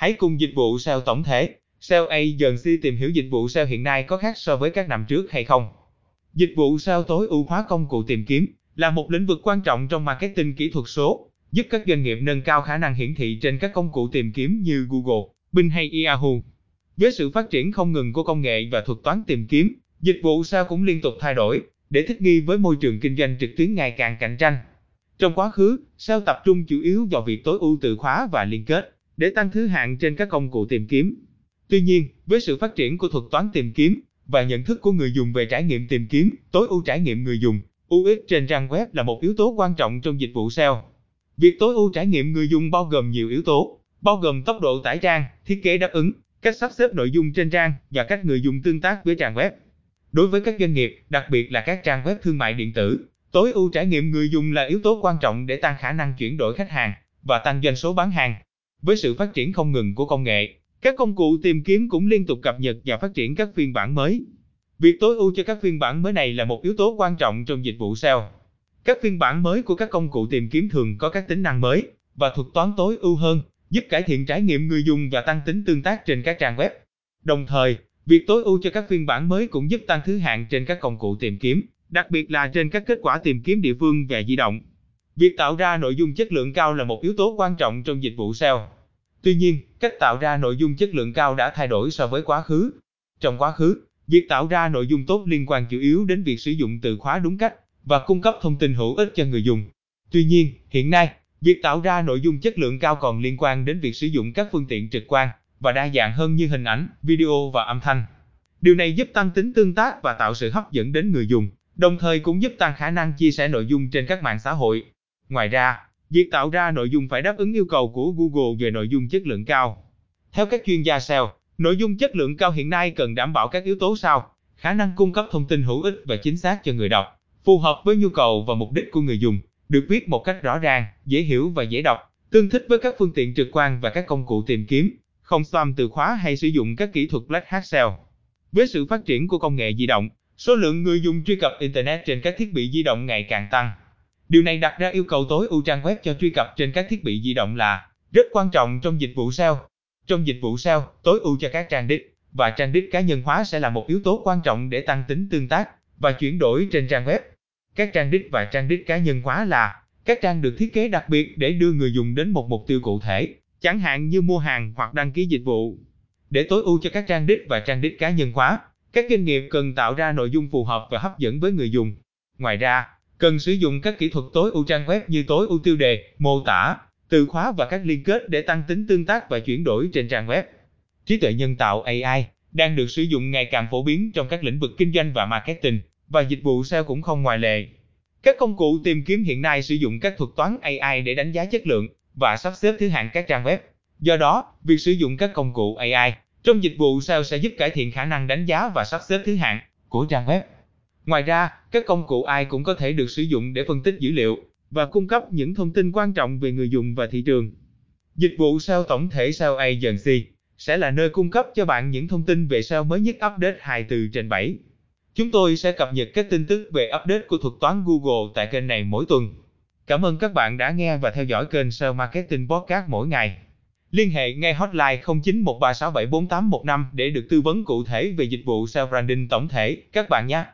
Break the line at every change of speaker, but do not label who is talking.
Hãy cùng dịch vụ SEO tổng thể, SEO Agency tìm hiểu dịch vụ SEO hiện nay có khác so với các năm trước hay không. Dịch vụ SEO tối ưu hóa công cụ tìm kiếm là một lĩnh vực quan trọng trong marketing kỹ thuật số, giúp các doanh nghiệp nâng cao khả năng hiển thị trên các công cụ tìm kiếm như Google, Bing hay Yahoo. Với sự phát triển không ngừng của công nghệ và thuật toán tìm kiếm, dịch vụ SEO cũng liên tục thay đổi để thích nghi với môi trường kinh doanh trực tuyến ngày càng cạnh tranh. Trong quá khứ, SEO tập trung chủ yếu vào việc tối ưu từ khóa và liên kết để tăng thứ hạng trên các công cụ tìm kiếm. Tuy nhiên, với sự phát triển của thuật toán tìm kiếm và nhận thức của người dùng về trải nghiệm tìm kiếm, tối ưu trải nghiệm người dùng, UX trên trang web là một yếu tố quan trọng trong dịch vụ SEO. Việc tối ưu trải nghiệm người dùng bao gồm nhiều yếu tố, bao gồm tốc độ tải trang, thiết kế đáp ứng, cách sắp xếp nội dung trên trang và cách người dùng tương tác với trang web. Đối với các doanh nghiệp, đặc biệt là các trang web thương mại điện tử, tối ưu trải nghiệm người dùng là yếu tố quan trọng để tăng khả năng chuyển đổi khách hàng và tăng doanh số bán hàng. Với sự phát triển không ngừng của công nghệ, các công cụ tìm kiếm cũng liên tục cập nhật và phát triển các phiên bản mới. Việc tối ưu cho các phiên bản mới này là một yếu tố quan trọng trong dịch vụ SEO. Các phiên bản mới của các công cụ tìm kiếm thường có các tính năng mới và thuật toán tối ưu hơn, giúp cải thiện trải nghiệm người dùng và tăng tính tương tác trên các trang web. Đồng thời, việc tối ưu cho các phiên bản mới cũng giúp tăng thứ hạng trên các công cụ tìm kiếm, đặc biệt là trên các kết quả tìm kiếm địa phương và di động. Việc tạo ra nội dung chất lượng cao là một yếu tố quan trọng trong dịch vụ SEO. Tuy nhiên, cách tạo ra nội dung chất lượng cao đã thay đổi so với quá khứ. Trong quá khứ, việc tạo ra nội dung tốt liên quan chủ yếu đến việc sử dụng từ khóa đúng cách và cung cấp thông tin hữu ích cho người dùng. Tuy nhiên, hiện nay, việc tạo ra nội dung chất lượng cao còn liên quan đến việc sử dụng các phương tiện trực quan và đa dạng hơn như hình ảnh, video và âm thanh. Điều này giúp tăng tính tương tác và tạo sự hấp dẫn đến người dùng, đồng thời cũng giúp tăng khả năng chia sẻ nội dung trên các mạng xã hội. Ngoài ra, việc tạo ra nội dung phải đáp ứng yêu cầu của Google về nội dung chất lượng cao. Theo các chuyên gia SEO, nội dung chất lượng cao hiện nay cần đảm bảo các yếu tố sau: khả năng cung cấp thông tin hữu ích và chính xác cho người đọc, phù hợp với nhu cầu và mục đích của người dùng, được viết một cách rõ ràng, dễ hiểu và dễ đọc, tương thích với các phương tiện trực quan và các công cụ tìm kiếm, không spam từ khóa hay sử dụng các kỹ thuật Black Hat SEO. Với sự phát triển của công nghệ di động, số lượng người dùng truy cập Internet trên các thiết bị di động ngày càng tăng. Điều này đặt ra yêu cầu tối ưu trang web cho truy cập trên các thiết bị di động là rất quan trọng trong dịch vụ SEO. Trong dịch vụ SEO, tối ưu cho các trang đích và trang đích cá nhân hóa sẽ là một yếu tố quan trọng để tăng tính tương tác và chuyển đổi trên trang web. Các trang đích và trang đích cá nhân hóa là các trang được thiết kế đặc biệt để đưa người dùng đến một mục tiêu cụ thể, chẳng hạn như mua hàng hoặc đăng ký dịch vụ. Để tối ưu cho các trang đích và trang đích cá nhân hóa, các doanh nghiệp cần tạo ra nội dung phù hợp và hấp dẫn với người dùng. Ngoài ra, cần sử dụng các kỹ thuật tối ưu trang web như tối ưu tiêu đề, mô tả, từ khóa và các liên kết để tăng tính tương tác và chuyển đổi trên trang web. Trí tuệ nhân tạo AI đang được sử dụng ngày càng phổ biến trong các lĩnh vực kinh doanh và marketing, và dịch vụ SEO cũng không ngoại lệ. Các công cụ tìm kiếm hiện nay sử dụng các thuật toán AI để đánh giá chất lượng và sắp xếp thứ hạng các trang web. Do đó, việc sử dụng các công cụ AI trong dịch vụ SEO sẽ giúp cải thiện khả năng đánh giá và sắp xếp thứ hạng của trang web. Ngoài ra, các công cụ AI cũng có thể được sử dụng để phân tích dữ liệu và cung cấp những thông tin quan trọng về người dùng và thị trường. Dịch vụ SEO tổng thể SEO Agency sẽ là nơi cung cấp cho bạn những thông tin về SEO mới nhất update 24 trên 7. Chúng tôi sẽ cập nhật các tin tức về update của thuật toán Google tại kênh này mỗi tuần. Cảm ơn các bạn đã nghe và theo dõi kênh SEO Marketing Podcast mỗi ngày. Liên hệ ngay hotline 0913674815 để được tư vấn cụ thể về dịch vụ SEO branding tổng thể các bạn nhé.